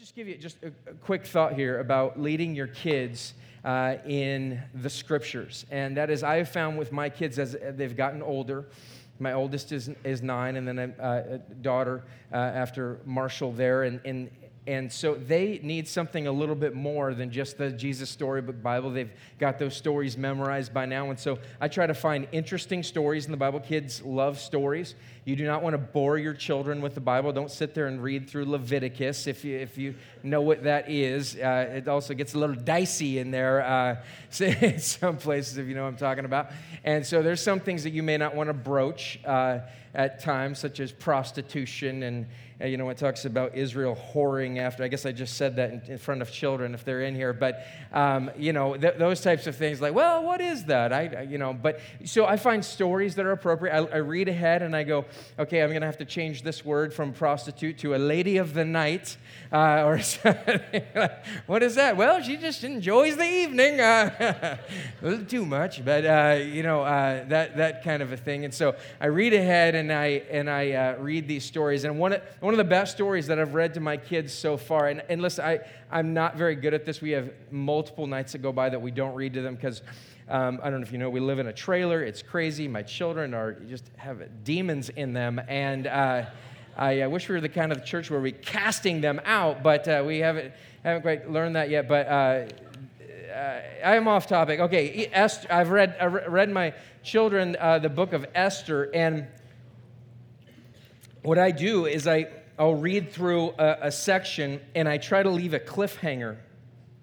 just give you just a, a quick thought here about leading your kids uh, in the scriptures. And that is, I have found with my kids as they've gotten older, my oldest is, is nine, and then a, a daughter uh, after Marshall there. And, and and so they need something a little bit more than just the Jesus Storybook Bible. They've got those stories memorized by now. And so I try to find interesting stories in the Bible. Kids love stories. You do not want to bore your children with the Bible. Don't sit there and read through Leviticus if you, if you know what that is. Uh, it also gets a little dicey in there uh, some places, if you know what I'm talking about. And so there's some things that you may not want to broach uh, at times, such as prostitution and you know, it talks about Israel whoring after. I guess I just said that in, in front of children if they're in here. But, um, you know, th- those types of things like, well, what is that? I, I, you know, but so I find stories that are appropriate. I, I read ahead and I go, okay, I'm going to have to change this word from prostitute to a lady of the night. Uh, or what is that? Well, she just enjoys the evening. Uh, a little too much, but, uh, you know, uh, that, that kind of a thing. And so I read ahead and I, and I uh, read these stories. And one, one one of the best stories that I've read to my kids so far, and, and listen, I, I'm not very good at this. We have multiple nights that go by that we don't read to them because um, I don't know if you know, we live in a trailer. It's crazy. My children are just have demons in them. And uh, I, I, wish we were the kind of church where we casting them out, but uh, we haven't, haven't quite learned that yet. But uh, uh I am off topic. Okay, Esther, I've read, I read my children uh, the book of Esther, and what I do is I, I'll read through a, a section and I try to leave a cliffhanger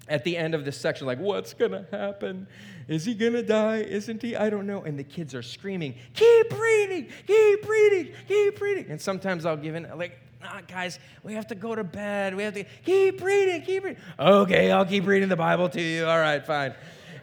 at the end of this section, like, what's gonna happen? Is he gonna die? Isn't he? I don't know. And the kids are screaming, keep reading, keep reading, keep reading. And sometimes I'll give in, like, nah, guys, we have to go to bed. We have to keep reading, keep reading. Okay, I'll keep reading the Bible to you. All right, fine.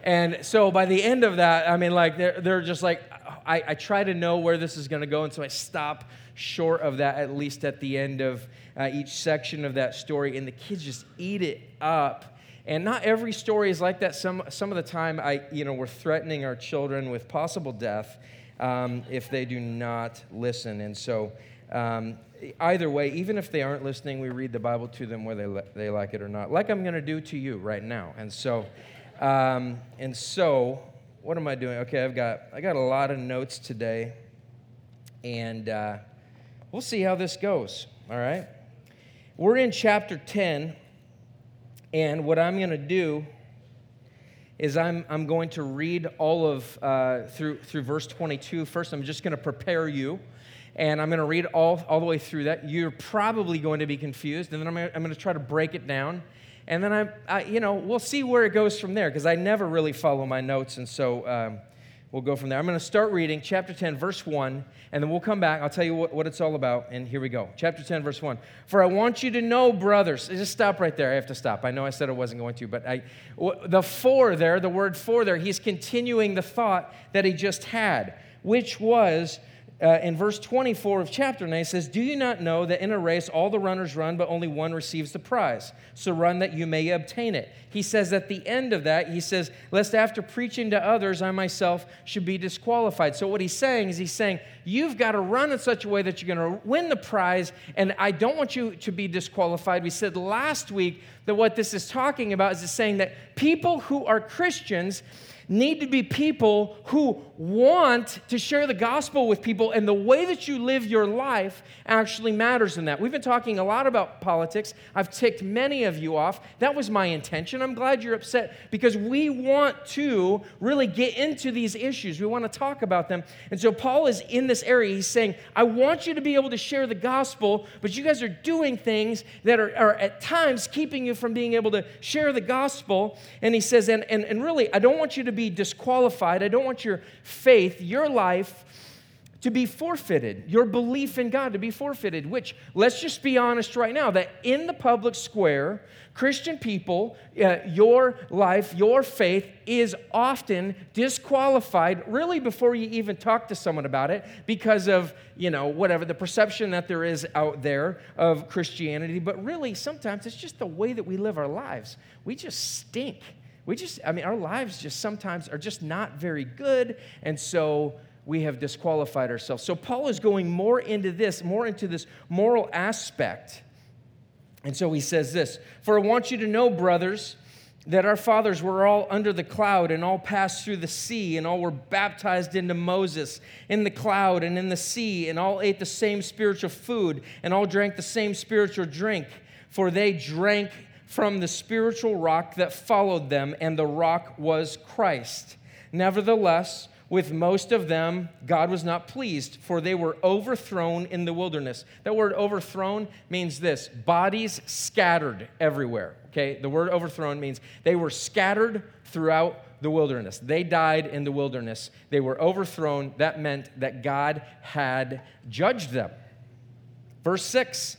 And so by the end of that, I mean, like, they're, they're just like, I, I try to know where this is gonna go. And so I stop short of that, at least at the end of uh, each section of that story, and the kids just eat it up. And not every story is like that. Some, some of the time, I, you know, we're threatening our children with possible death um, if they do not listen. And so, um, either way, even if they aren't listening, we read the Bible to them whether they, like it or not, like I'm going to do to you right now. And so, um, and so, what am I doing? Okay, I've got I got a lot of notes today, and. Uh, We'll see how this goes, all right? We're in chapter 10, and what I'm going to do is I'm, I'm going to read all of uh, through, through verse 22. First, I'm just going to prepare you, and I'm going to read all, all the way through that. You're probably going to be confused, and then I'm I'm going to try to break it down. And then I, I, you know, we'll see where it goes from there because I never really follow my notes, and so um, we'll go from there. I'm going to start reading chapter 10, verse 1, and then we'll come back. I'll tell you what, what it's all about, and here we go. Chapter 10, verse 1. For I want you to know, brothers, just stop right there. I have to stop. I know I said I wasn't going to, but I, the for there, the word for there, he's continuing the thought that he just had, which was, uh, in verse 24 of chapter 9, it says, Do you not know that in a race all the runners run, but only one receives the prize? So run that you may obtain it. He says at the end of that, he says, Lest after preaching to others, I myself should be disqualified. So what he's saying is, he's saying, You've got to run in such a way that you're going to win the prize, and I don't want you to be disqualified. We said last week that what this is talking about is saying that people who are Christians, need to be people who want to share the gospel with people, and the way that you live your life actually matters in that. We've been talking a lot about politics. I've ticked many of you off. That was my intention. I'm glad you're upset because we want to really get into these issues. We want to talk about them. And so Paul is in this area. He's saying, I want you to be able to share the gospel, but you guys are doing things that are, are at times keeping you from being able to share the gospel. And he says, and, and, and really, I don't want you to be disqualified. I don't want your faith, your life, to be forfeited, your belief in God to be forfeited, which, let's just be honest right now, that in the public square, Christian people, uh, your life, your faith is often disqualified really before you even talk to someone about it because of, you know, whatever the perception that there is out there of Christianity. But really, sometimes it's just the way that we live our lives. We just stink we just, I mean, our lives just sometimes are just not very good. And so we have disqualified ourselves. So Paul is going more into this, more into this moral aspect And so he says this For I want you to know, brothers, that our fathers were all under the cloud and all passed through the sea and all were baptized into Moses in the cloud and in the sea and all ate the same spiritual food and all drank the same spiritual drink for they drank from the spiritual rock that followed them and the rock was Christ nevertheless with most of them, God was not pleased, for they were overthrown in the wilderness. That word overthrown means this bodies scattered everywhere. Okay? The word overthrown means they were scattered throughout the wilderness. They died in the wilderness. They were overthrown. That meant that God had judged them. Verse 6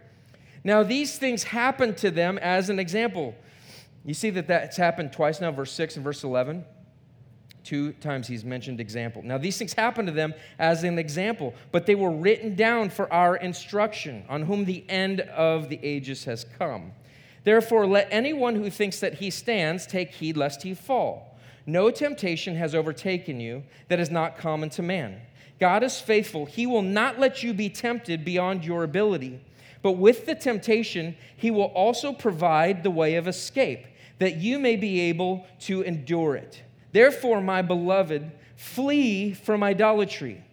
Now, these things happened to them as an example. You see that that's happened twice now, verse 6 and verse 11. Two times he's mentioned example. Now, these things happened to them as an example, but they were written down for our instruction, on whom the end of the ages has come. Therefore, let anyone who thinks that he stands take heed lest he fall. No temptation has overtaken you that is not common to man. God is faithful. He will not let you be tempted beyond your ability. But with the temptation, he will also provide the way of escape, that you may be able to endure it. Therefore, my beloved, flee from idolatry.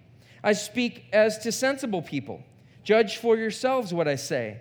I speak as to sensible people. Judge for yourselves what I say.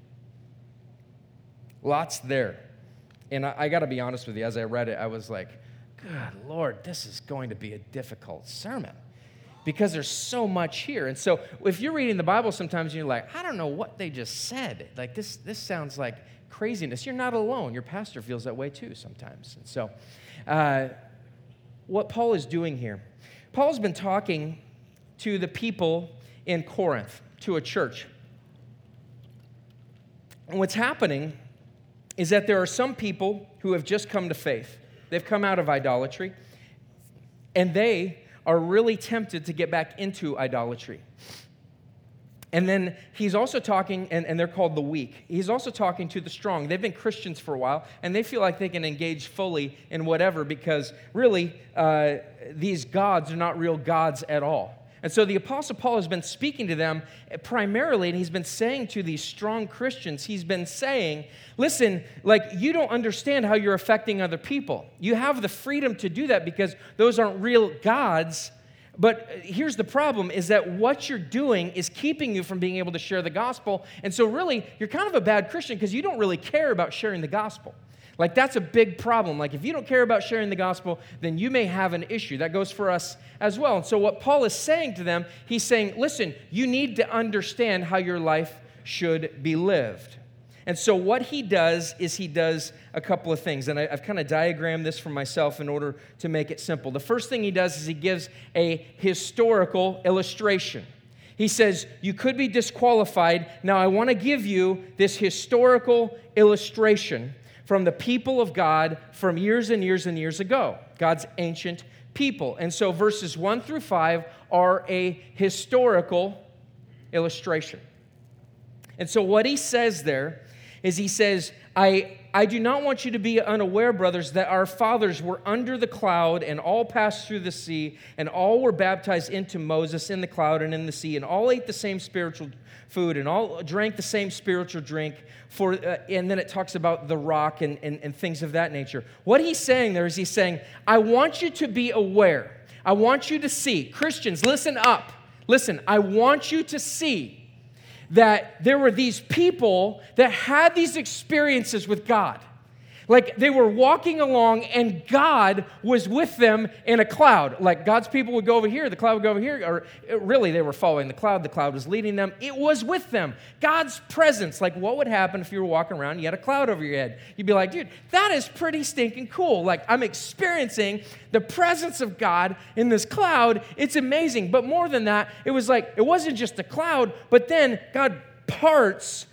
Lots there. And I, I got to be honest with you, as I read it, I was like, good Lord, this is going to be a difficult sermon because there's so much here. And so if you're reading the Bible sometimes you're like, I don't know what they just said. Like this, this sounds like craziness. You're not alone. Your pastor feels that way too sometimes. And so uh, what Paul is doing here, Paul's been talking to the people in Corinth, to a church. And what's happening is that there are some people who have just come to faith. They've come out of idolatry, and they are really tempted to get back into idolatry. And then he's also talking, and, and, they're called the weak. He's also talking to the strong. They've been Christians for a while, and they feel like they can engage fully in whatever because really, uh, these gods are not real gods at all. And so the Apostle Paul has been speaking to them primarily, and he's been saying to these strong Christians, he's been saying, listen, like, you don't understand how you're affecting other people. You have the freedom to do that because those aren't real gods. But uh, here's the problem is that what you're doing is keeping you from being able to share the gospel. And so, really, you're kind of a bad Christian because you don't really care about sharing the gospel. Like, that's a big problem. Like, if you don't care about sharing the gospel, then you may have an issue. That goes for us as well. And so, what Paul is saying to them, he's saying, listen, you need to understand how your life should be lived. And so, what he does is he does a couple of things. And I, have kind of diagrammed this for myself in order to make it simple. The first thing he does is he gives a historical illustration. He says, You could be disqualified. Now, I want to give you this historical illustration from the people of God from years and years and years ago, God's ancient people. And so verses 1 through 5 are a historical illustration. And so what he says there is he says, I I do not want you to be unaware, brothers, that our fathers were under the cloud and all passed through the sea, and all were baptized into Moses in the cloud and in the sea, and all ate the same spiritual food and all drank the same spiritual drink. For, uh, and then it talks about the rock and, and, and things of that nature. What he's saying there is he's saying, I want you to be aware. I want you to see. Christians, listen up. Listen, I want you to see that there were these people that had these experiences with God. Like they were walking along and God was with them in a cloud. Like God's people would go over here, the cloud would go over here. Or uh, really, they were following the cloud, the cloud was leading them. It was with them. God's presence. Like what would happen if you were walking around, and you had a cloud over your head? You'd be like, dude, that is pretty stinking cool. Like I'm experiencing the presence of God in this cloud. It's amazing. But more than that, it was like, it wasn't just a cloud, but then God parts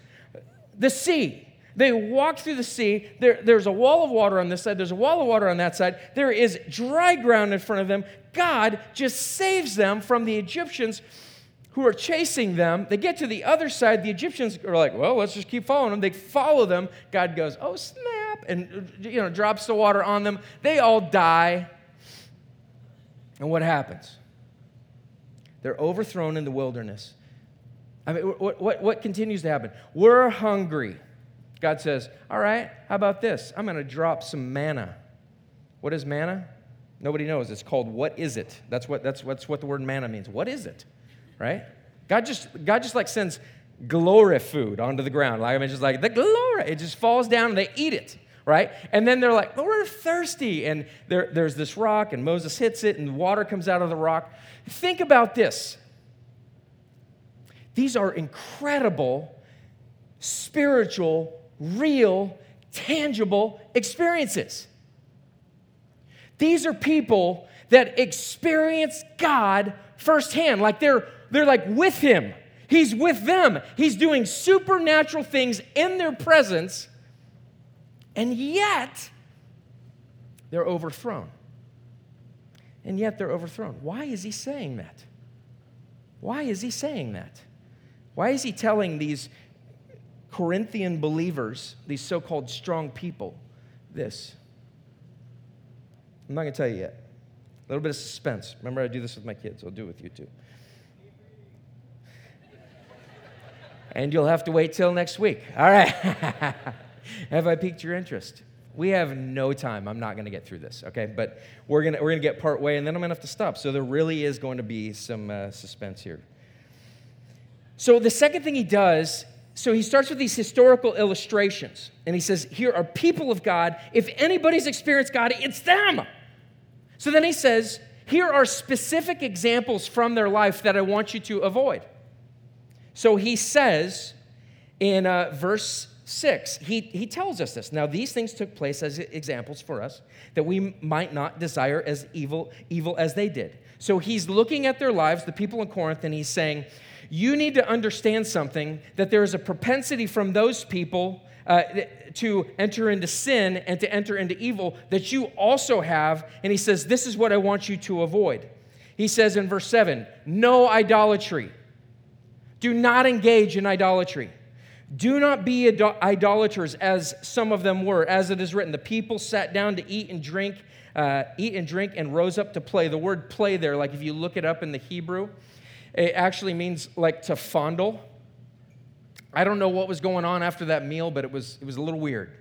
the sea. They walk through the sea. There, there's a wall of water on this side, there's a wall of water on that side. There is dry ground in front of them. God just saves them from the Egyptians who are chasing them. They get to the other side. The Egyptians are like, well, let's just keep following them. They follow them. God goes, oh, snap, and you know, drops the water on them. They all die. And what happens? They're overthrown in the wilderness. I mean, what, what, what continues to happen? We're hungry. God says, All right, how about this? I'm going to drop some manna. What is manna? Nobody knows. It's called what is it? That's what, that's, that's what the word manna means. What is it? Right? God just, God just like sends glory food onto the ground. Like I mean, just like the glory. It just falls down and they eat it. Right? And then they're like, well, we're thirsty. And there, there's this rock, and Moses hits it, and water comes out of the rock. Think about this. These are incredible spiritual real, tangible experiences. These are people that experience God firsthand, like they're, they're like with Him. He's with them. He's doing supernatural things in their presence, and yet they're overthrown. And yet they're overthrown. Why is he saying that? Why is he saying that? Why is he telling these Corinthian believers, these so called strong people, this. I'm not going to tell you yet. A little bit of suspense. Remember, I do this with my kids. I'll do it with you too. and you'll have to wait till next week. All right. have I piqued your interest? We have no time. I'm not going to get through this, okay? But we're going we're to get part way, and then I'm going to have to stop. So there really is going to be some uh, suspense here. So the second thing he does so he starts with these historical illustrations and he says, Here are people of God. If anybody's experienced God, it's them. So then he says, Here are specific examples from their life that I want you to avoid. So he says in uh, verse 6, he, he tells us this. Now, these things took place as examples for us that we might not desire as evil, evil as they did. So he's looking at their lives, the people in Corinth, and he's saying, you need to understand something that there is a propensity from those people uh, to enter into sin and to enter into evil that you also have. And he says, This is what I want you to avoid. He says in verse 7 no idolatry. Do not engage in idolatry. Do not be idolaters as some of them were, as it is written. The people sat down to eat and drink, uh, eat and drink, and rose up to play. The word play there, like if you look it up in the Hebrew, it actually means like to fondle. I don't know what was going on after that meal, but it was, it was a little weird.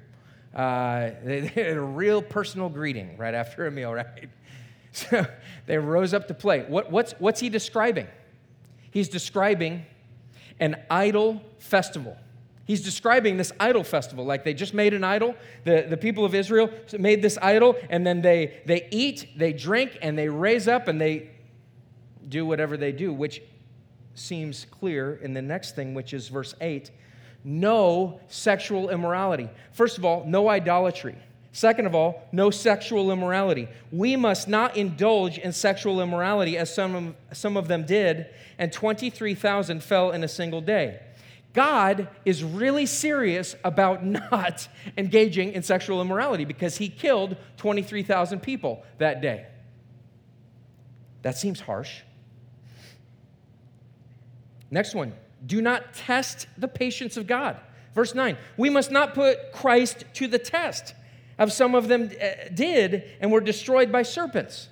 Uh, they, had a real personal greeting right after a meal, right? So they rose up to play. What, what's, what's he describing? He's describing an idol festival. He's describing this idol festival. Like they just made an idol. The, the people of Israel made this idol, and then they, they eat, they drink, and they raise up and they do whatever they do, which seems clear in the next thing, which is verse 8 no sexual immorality. First of all, no idolatry. Second of all, no sexual immorality. We must not indulge in sexual immorality as some of, some of them did, and 23,000 fell in a single day. God is really serious about not engaging in sexual immorality because he killed 23,000 people that day. That seems harsh. Next one do not test the patience of God. Verse 9, we must not put Christ to the test, as some of them uh, did and were destroyed by serpents.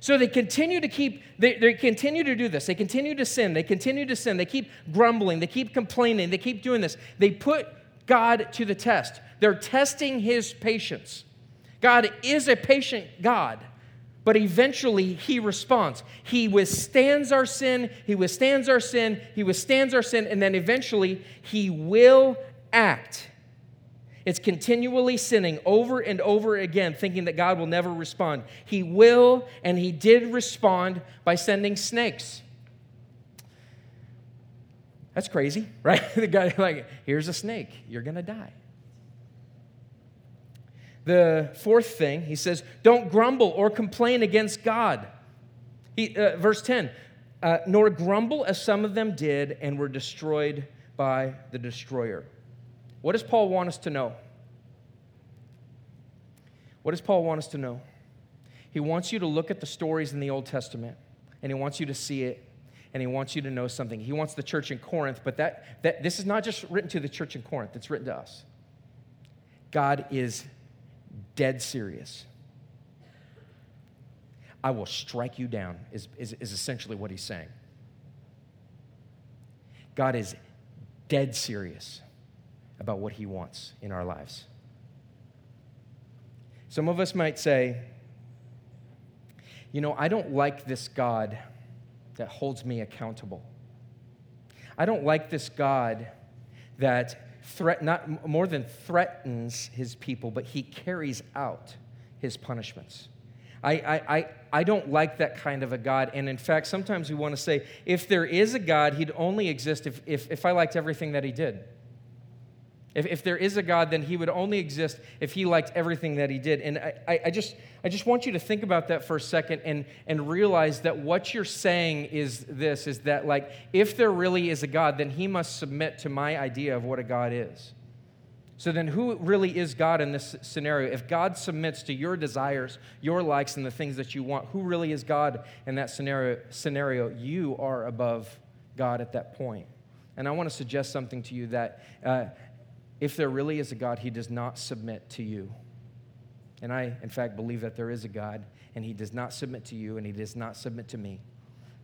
So they continue to keep, they, they continue to do this. They continue to sin. They continue to sin. They keep grumbling. They keep complaining. They keep doing this. They put God to the test. They're testing his patience. God is a patient God, but eventually he responds. He withstands our sin, he withstands our sin, he withstands our sin, and then eventually he will act. It's continually sinning over and over again, thinking that God will never respond. He will, and He did respond by sending snakes. That's crazy, right? the guy, like, here's a snake, you're gonna die. The fourth thing, he says, don't grumble or complain against God. He, uh, verse 10, uh, nor grumble as some of them did and were destroyed by the destroyer. What does Paul want us to know? What does Paul want us to know? He wants you to look at the stories in the Old Testament and he wants you to see it and he wants you to know something. He wants the church in Corinth, but that, that this is not just written to the church in Corinth, it's written to us. God is dead serious. I will strike you down, is, is, is essentially what he's saying. God is dead serious about what he wants in our lives. Some of us might say, you know, I don't like this God that holds me accountable. I don't like this God that threat, not more than threatens his people, but he carries out his punishments. I, I, I, I don't like that kind of a God. And in fact, sometimes we want to say, if there is a God, he'd only exist if, if, if I liked everything that he did. If, if there is a God, then he would only exist if he liked everything that he did. And I, I, just, I just want you to think about that for a second and, and realize that what you're saying is this is that, like, if there really is a God, then he must submit to my idea of what a God is. So then, who really is God in this scenario? If God submits to your desires, your likes, and the things that you want, who really is God in that scenario? scenario? You are above God at that point. And I want to suggest something to you that. Uh, if there really is a God, he does not submit to you. And I, in fact, believe that there is a God, and he does not submit to you, and he does not submit to me.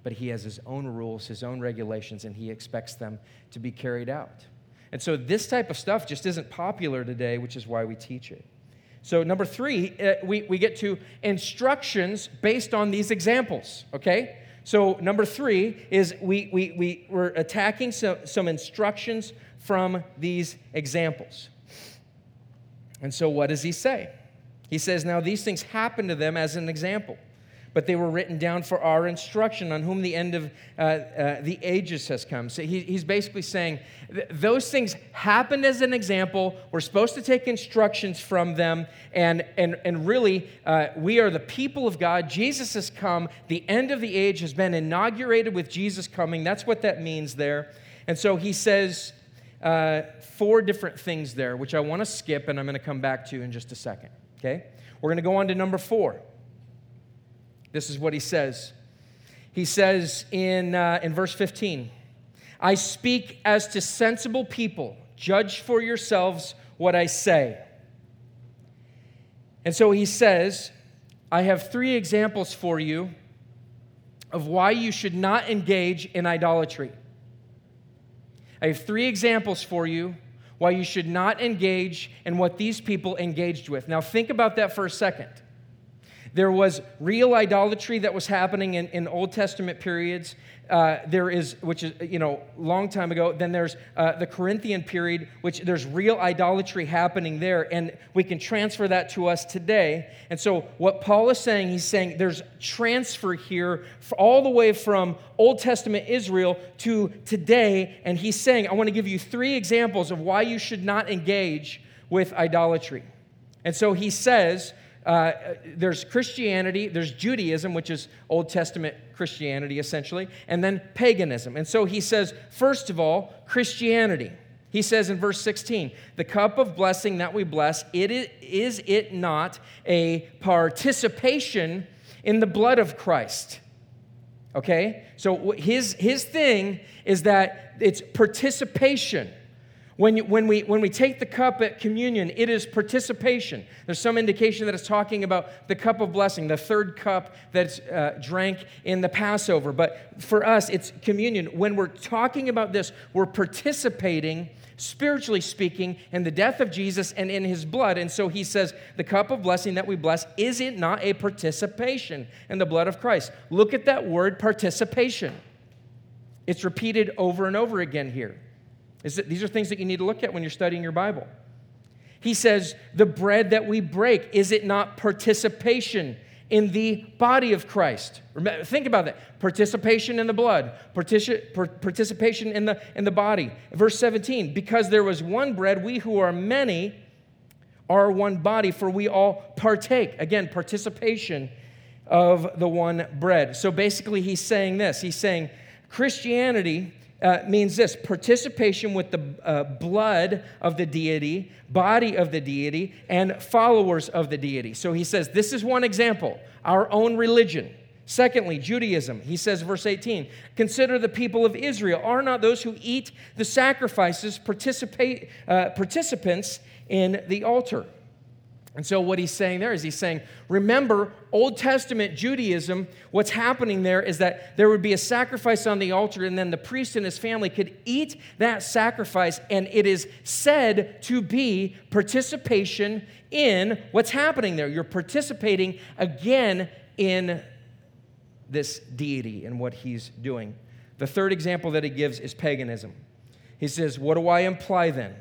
But he has his own rules, his own regulations, and he expects them to be carried out. And so this type of stuff just isn't popular today, which is why we teach it. So, number three, uh, we, we get to instructions based on these examples, okay? So, number three is we, we, we, we're attacking some, some instructions from these examples. And so, what does he say? He says, Now these things happened to them as an example, but they were written down for our instruction, on whom the end of uh, uh, the ages has come. So he, he's basically saying, Those things happened as an example. We're supposed to take instructions from them, and, and, and really, uh, we are the people of God. Jesus has come. The end of the age has been inaugurated with Jesus coming. That's what that means there. And so he says, uh, four different things there, which I want to skip and I'm going to come back to in just a second. Okay? We're going to go on to number four. This is what he says. He says in, uh, in verse 15, I speak as to sensible people. Judge for yourselves what I say. And so he says, I have three examples for you of why you should not engage in idolatry. I have three examples for you why you should not engage in what these people engaged with. Now, think about that for a second. There was real idolatry that was happening in, in Old Testament periods. Uh, there is, which is, you know, long time ago. Then there's uh, the Corinthian period, which there's real idolatry happening there. And we can transfer that to us today. And so, what Paul is saying, he's saying there's transfer here all the way from Old Testament Israel to today. And he's saying, I want to give you three examples of why you should not engage with idolatry. And so he says, uh, there's Christianity, there's Judaism, which is Old Testament Christianity essentially, and then paganism. And so he says, first of all, Christianity. He says in verse 16, the cup of blessing that we bless, it is, is it not a participation in the blood of Christ? Okay? So his, his thing is that it's participation When, when, we, when we take the cup at communion, it is participation. There's some indication that it's talking about the cup of blessing, the third cup that's uh, drank in the Passover. But for us, it's communion. When we're talking about this, we're participating, spiritually speaking, in the death of Jesus and in his blood. And so he says, the cup of blessing that we bless, is it not a participation in the blood of Christ? Look at that word participation. It's repeated over and over again here. That, these are things that you need to look at when you're studying your Bible. He says, The bread that we break, is it not participation in the body of Christ? Remember, think about that. Participation in the blood, partici- participation in the, in the body. Verse 17, because there was one bread, we who are many are one body, for we all partake. Again, participation of the one bread. So basically, he's saying this. He's saying Christianity uh, means this participation with the uh, blood of the deity, body of the deity, and followers of the deity. So he says, This is one example, our own religion. Secondly, Judaism. He says, verse 18, consider the people of Israel. Are not those who eat the sacrifices participate, uh, participants in the altar? And so, what he's saying there is he's saying, remember, Old Testament Judaism, what's happening there is that there would be a sacrifice on the altar, and then the priest and his family could eat that sacrifice, and it is said to be participation in what's happening there. You're participating again in this deity and what he's doing. The third example that he gives is paganism. He says, What do I imply then?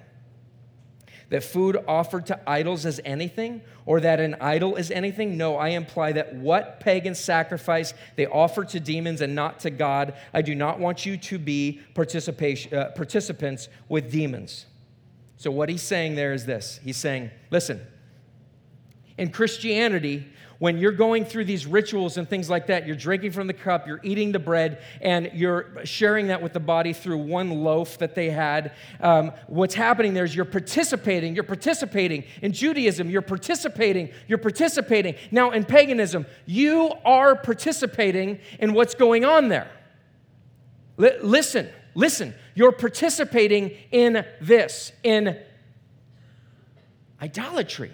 That food offered to idols is anything or that an idol is anything? No, I imply that what pagan sacrifice they offer to demons and not to God, I do not want you to be participation, uh, participants with demons. So, what he's saying there is this He's saying, listen, in Christianity, when you're going through these rituals and things like that, you're drinking from the cup, you're eating the bread, and you're sharing that with the body through one loaf that they had. Um, what's happening there is you're participating, you're participating. In Judaism, you're participating, you're participating. Now, in paganism, you are participating in what's going on there. L- listen, listen, you're participating in this, in idolatry.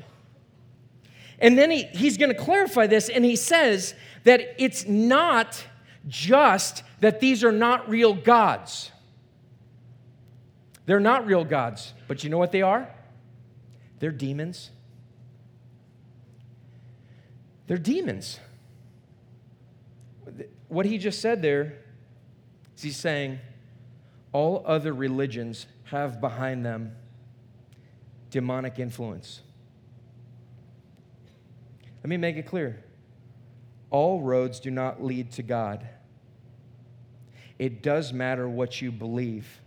And then he, he's going to clarify this, and he says that it's not just that these are not real gods. They're not real gods, but you know what they are? They're demons. They're demons. What he just said there is he's saying all other religions have behind them demonic influence. Let me make it clear all roads do not lead to God. It does matter what you believe.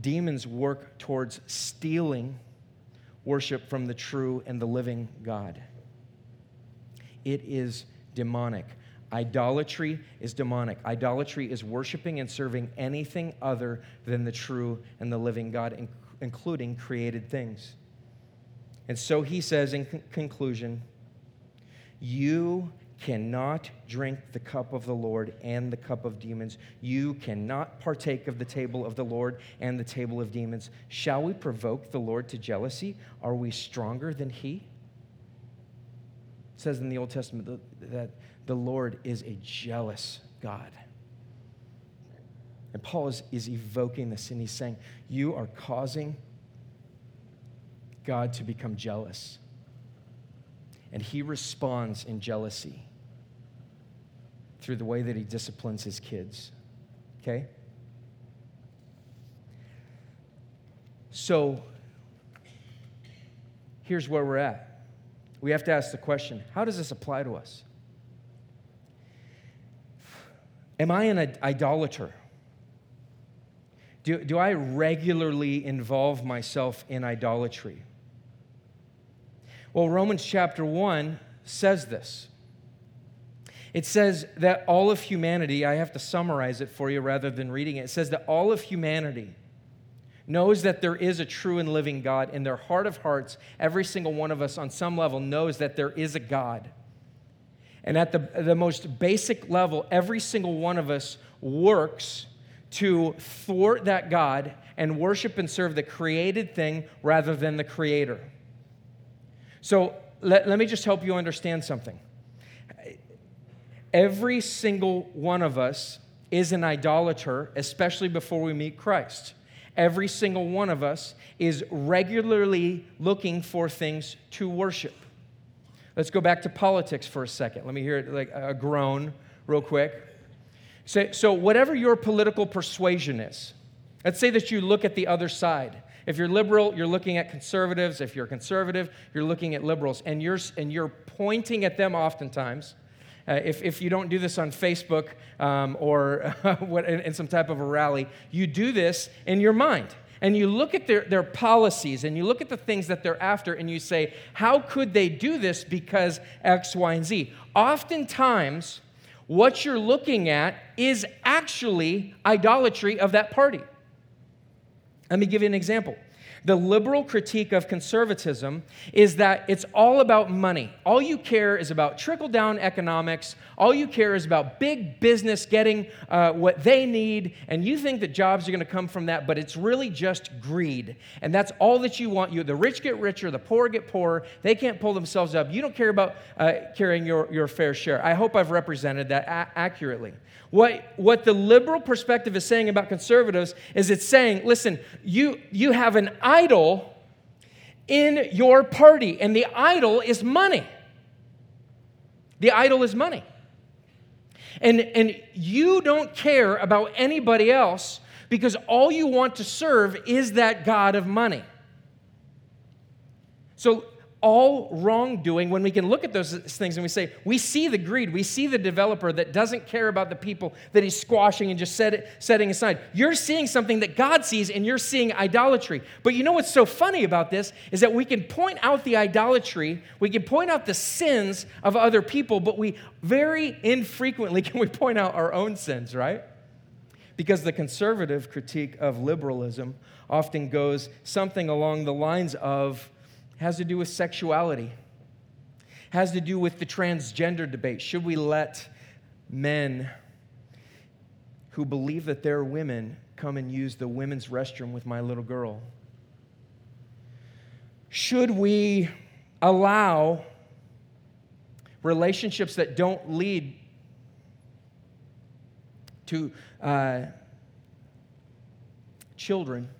Demons work towards stealing worship from the true and the living God. It is demonic. Idolatry is demonic. Idolatry is worshiping and serving anything other than the true and the living God, including created things. And so he says in con- conclusion, You cannot drink the cup of the Lord and the cup of demons. You cannot partake of the table of the Lord and the table of demons. Shall we provoke the Lord to jealousy? Are we stronger than he? It says in the Old Testament that the Lord is a jealous God. And Paul is, is evoking this and he's saying, You are causing God to become jealous. And he responds in jealousy through the way that he disciplines his kids. Okay? So, here's where we're at. We have to ask the question how does this apply to us? Am I an idolater? Do, do I regularly involve myself in idolatry? Well, Romans chapter 1 says this. It says that all of humanity, I have to summarize it for you rather than reading it. It says that all of humanity knows that there is a true and living God. In their heart of hearts, every single one of us on some level knows that there is a God. And at the, the most basic level, every single one of us works to thwart that God and worship and serve the created thing rather than the creator. So let, let me just help you understand something. Every single one of us is an idolater, especially before we meet Christ. Every single one of us is regularly looking for things to worship. Let's go back to politics for a second. Let me hear it like a groan real quick. So, so whatever your political persuasion is, let's say that you look at the other side. If you're liberal, you're looking at conservatives. If you're conservative, you're looking at liberals. And you're, and you're pointing at them oftentimes. Uh, if, if you don't do this on Facebook um, or what, in, in some type of a rally, you do this in your mind and you look at their, their policies and you look at the things that they're after and you say, how could they do this because X, Y, and Z? Oftentimes, what you're looking at is actually idolatry of that party. Let me give you an example. The liberal critique of conservatism is that it's all about money. All you care is about trickle down economics. All you care is about big business getting uh, what they need. And you think that jobs are going to come from that, but it's really just greed. And that's all that you want. You, the rich get richer, the poor get poorer. They can't pull themselves up. You don't care about uh, carrying your, your fair share. I hope I've represented that a- accurately. What, what the liberal perspective is saying about conservatives is it's saying, listen, you, you have an idol in your party, and the idol is money. The idol is money. And, and you don't care about anybody else because all you want to serve is that God of money. So all wrongdoing when we can look at those things and we say, we see the greed, we see the developer that doesn't care about the people that he's squashing and just set it, setting aside. You're seeing something that God sees and you're seeing idolatry. But you know what's so funny about this is that we can point out the idolatry, we can point out the sins of other people, but we very infrequently can we point out our own sins, right? Because the conservative critique of liberalism often goes something along the lines of, has to do with sexuality, has to do with the transgender debate. Should we let men who believe that they're women come and use the women's restroom with my little girl? Should we allow relationships that don't lead to uh, children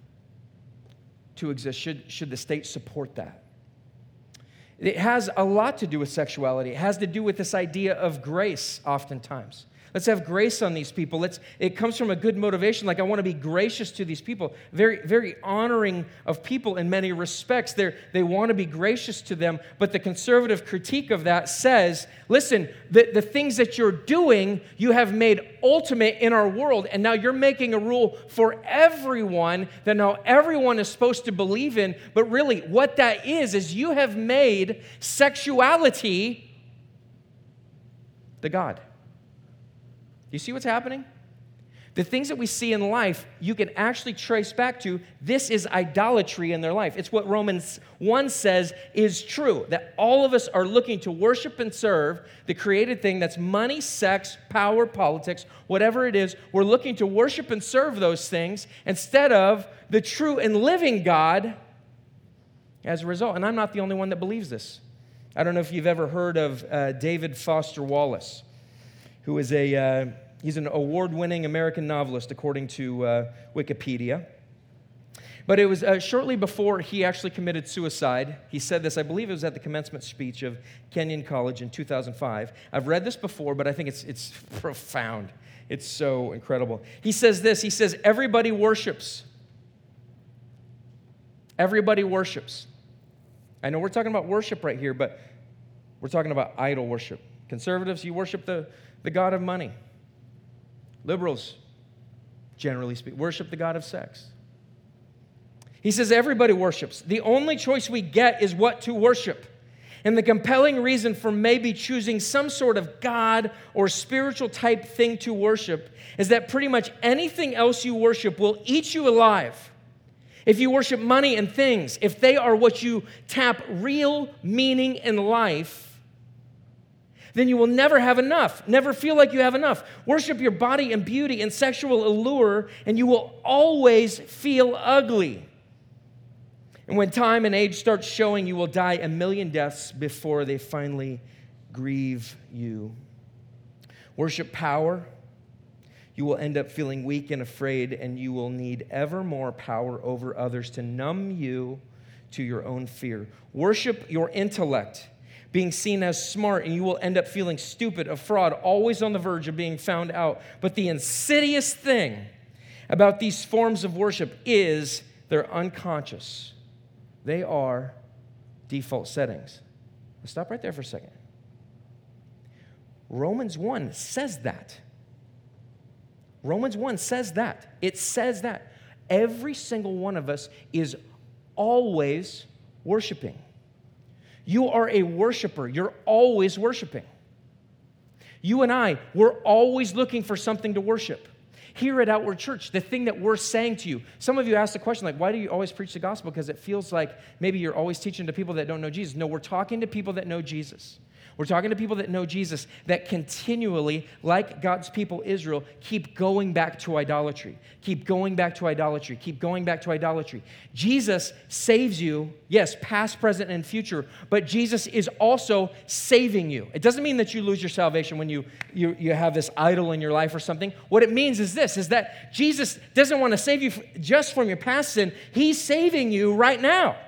to exist? Should, should the state support that? It has a lot to do with sexuality. It has to do with this idea of grace, oftentimes. Let's have grace on these people. Let's, it comes from a good motivation, like I want to be gracious to these people. Very, very honoring of people in many respects. They're, they want to be gracious to them, but the conservative critique of that says listen, the, the things that you're doing, you have made ultimate in our world, and now you're making a rule for everyone that now everyone is supposed to believe in. But really, what that is, is you have made sexuality the God. You see what's happening? The things that we see in life, you can actually trace back to this is idolatry in their life. It's what Romans 1 says is true that all of us are looking to worship and serve the created thing that's money, sex, power, politics, whatever it is. We're looking to worship and serve those things instead of the true and living God as a result. And I'm not the only one that believes this. I don't know if you've ever heard of uh, David Foster Wallace who is a uh, he's an award-winning American novelist, according to uh, Wikipedia. But it was uh, shortly before he actually committed suicide. He said this, I believe it was at the commencement speech of Kenyon College in 2005. I've read this before, but I think it's, it's profound. It's so incredible. He says this He says, Everybody worships. Everybody worships. I know we're talking about worship right here, but we're talking about idol worship. Conservatives, you worship the, the God of money. Liberals, generally speak, worship the God of sex. He says everybody worships. The only choice we get is what to worship. And the compelling reason for maybe choosing some sort of God or spiritual type thing to worship is that pretty much anything else you worship will eat you alive. If you worship money and things, if they are what you tap real meaning in life, then you will never have enough, never feel like you have enough. Worship your body and beauty and sexual allure, and you will always feel ugly. And when time and age starts showing, you will die a million deaths before they finally grieve you. Worship power. You will end up feeling weak and afraid, and you will need ever more power over others to numb you to your own fear. Worship your intellect being seen as smart, and you will end up feeling stupid, a fraud, always on the verge of being found out. But the insidious thing about these forms of worship is they're unconscious, they are default settings. Let's stop right there for a second. Romans 1 says that. Romans 1 says that. It says that. Every single one of us is always worshiping. You are a worshiper. You're always worshiping. You and I, we're always looking for something to worship. Here at Outward Church, the thing that we're saying to you, some of you ask the question, like, why do you always preach the gospel? Because it feels like maybe you're always teaching to people that don't know Jesus. No, we're talking to people that know Jesus. We're talking to people that know Jesus, that continually, like God's people Israel, keep going back to idolatry, keep going back to idolatry, keep going back to idolatry. Jesus saves you, yes, past, present, and future, but Jesus is also saving you. It doesn't mean that you lose your salvation when you, you, you have this idol in your life or something. What it means is this, is that Jesus doesn't want to save you just from your past sin. He's saving you right now.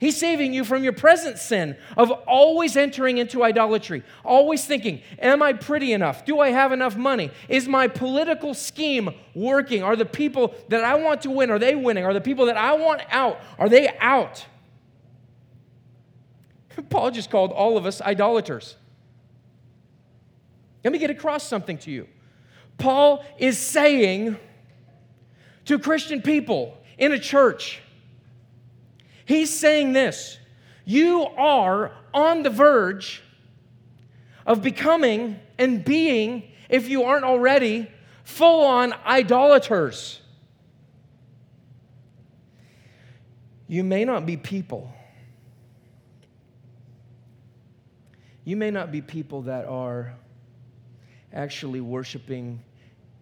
He's saving you from your present sin of always entering into idolatry, always thinking, Am I pretty enough? Do I have enough money? Is my political scheme working? Are the people that I want to win, are they winning? Are the people that I want out, are they out? Paul just called all of us idolaters. Let me get across something to you. Paul is saying to Christian people in a church, He's saying this You are on the verge of becoming and being, if you aren't already, full on idolaters. You may not be people. You may not be people that are actually worshiping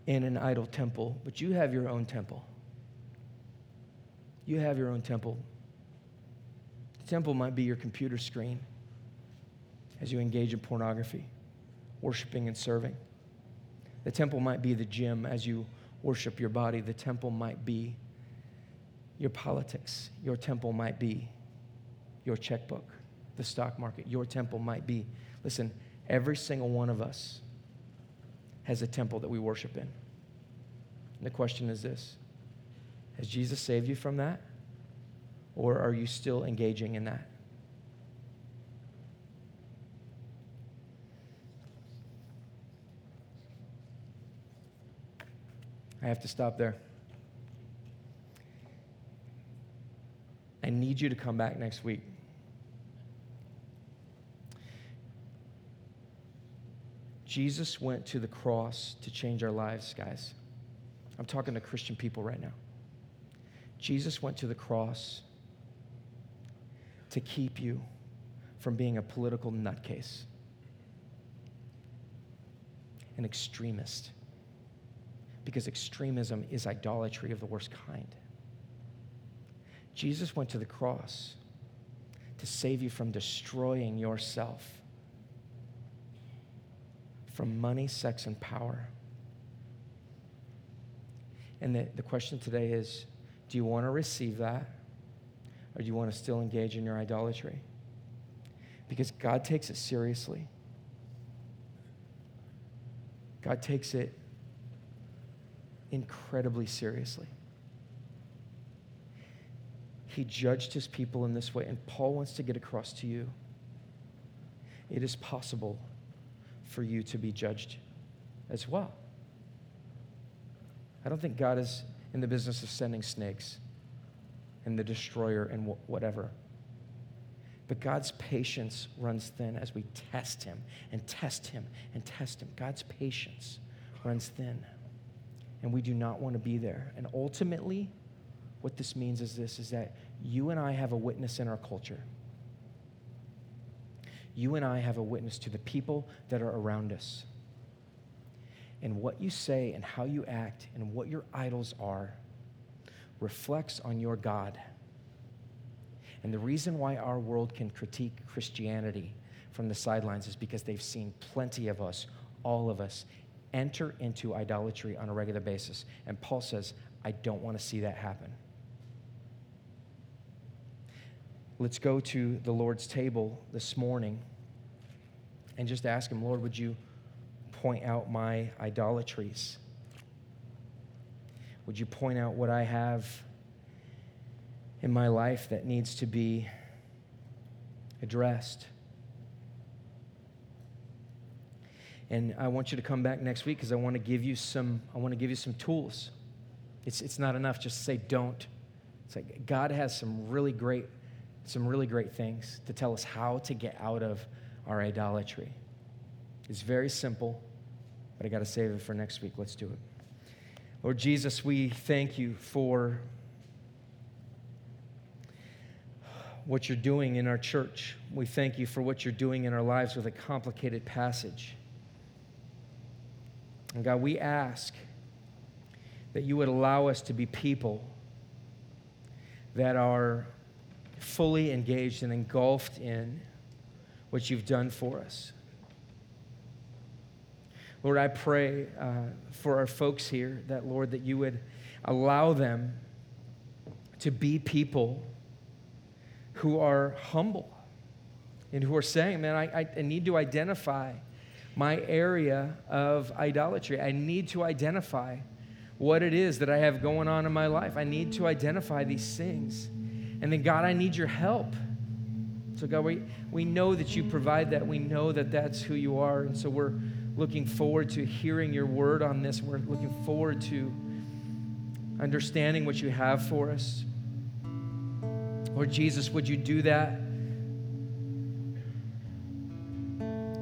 in an idol temple, but you have your own temple. You have your own temple temple might be your computer screen as you engage in pornography, worshiping and serving. The temple might be the gym as you worship your body. The temple might be your politics. Your temple might be your checkbook, the stock market. Your temple might be, listen, every single one of us has a temple that we worship in. And the question is this Has Jesus saved you from that? Or are you still engaging in that? I have to stop there. I need you to come back next week. Jesus went to the cross to change our lives, guys. I'm talking to Christian people right now. Jesus went to the cross to keep you from being a political nutcase, an extremist. Because extremism is idolatry of the worst kind. Jesus went to the cross to save you from destroying yourself from money, sex, and power. And the, the question today is do you want to receive that? Or do you want to still engage in your idolatry? Because God takes it seriously. God takes it incredibly seriously. He judged his people in this way, and Paul wants to get across to you it is possible for you to be judged as well. I don't think God is in the business of sending snakes and the destroyer and whatever. But God's patience runs thin as we test Him and test Him and test Him. God's patience runs thin. And we do not want to be there. And ultimately, what this means is this is that you and I have a witness in our culture. you and I have a witness to the people that are around us. And what you say and how you act and what your idols are reflects on your God. And the reason why our world can critique Christianity from the sidelines is because they've seen plenty of us, all of us, enter into idolatry on a regular basis. And Paul says, I don't want to see that happen. Let's go to the Lord's table this morning and just ask Him, Lord, would you point out my idolatries? Would you point out what I have in my life that needs to be addressed? And I want you to come back next week because I want to give you some, I want to give you some tools. It's, it's not enough just to say don't. It's like God has some really great, some really great things to tell us how to get out of our idolatry. It's very simple, but I got to save it for next week. Let's do it. Lord Jesus, we thank you for what you're doing in our church. We thank you for what you're doing in our lives with a complicated passage. And God, we ask that you would allow us to be people that are fully engaged and engulfed in what you've done for us. Lord, I pray uh, for our folks here that, Lord, that you would allow them to be people who are humble and who are saying, man, I, I need to identify my area of idolatry. I need to identify what it is that I have going on in my life. I need to identify these things. And then, God, I need your help. So, God, we, we know that you provide that. We know that that's who you are. And so we're looking forward to hearing your word on this. We're looking forward to understanding what you have for us. Lord Jesus, would you do that?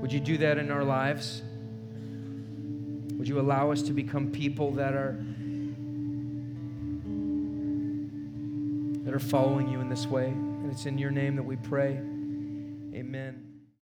Would you do that in our lives? Would you allow us to become people that are that are following you in this way? And it's in your name that we pray. Amen.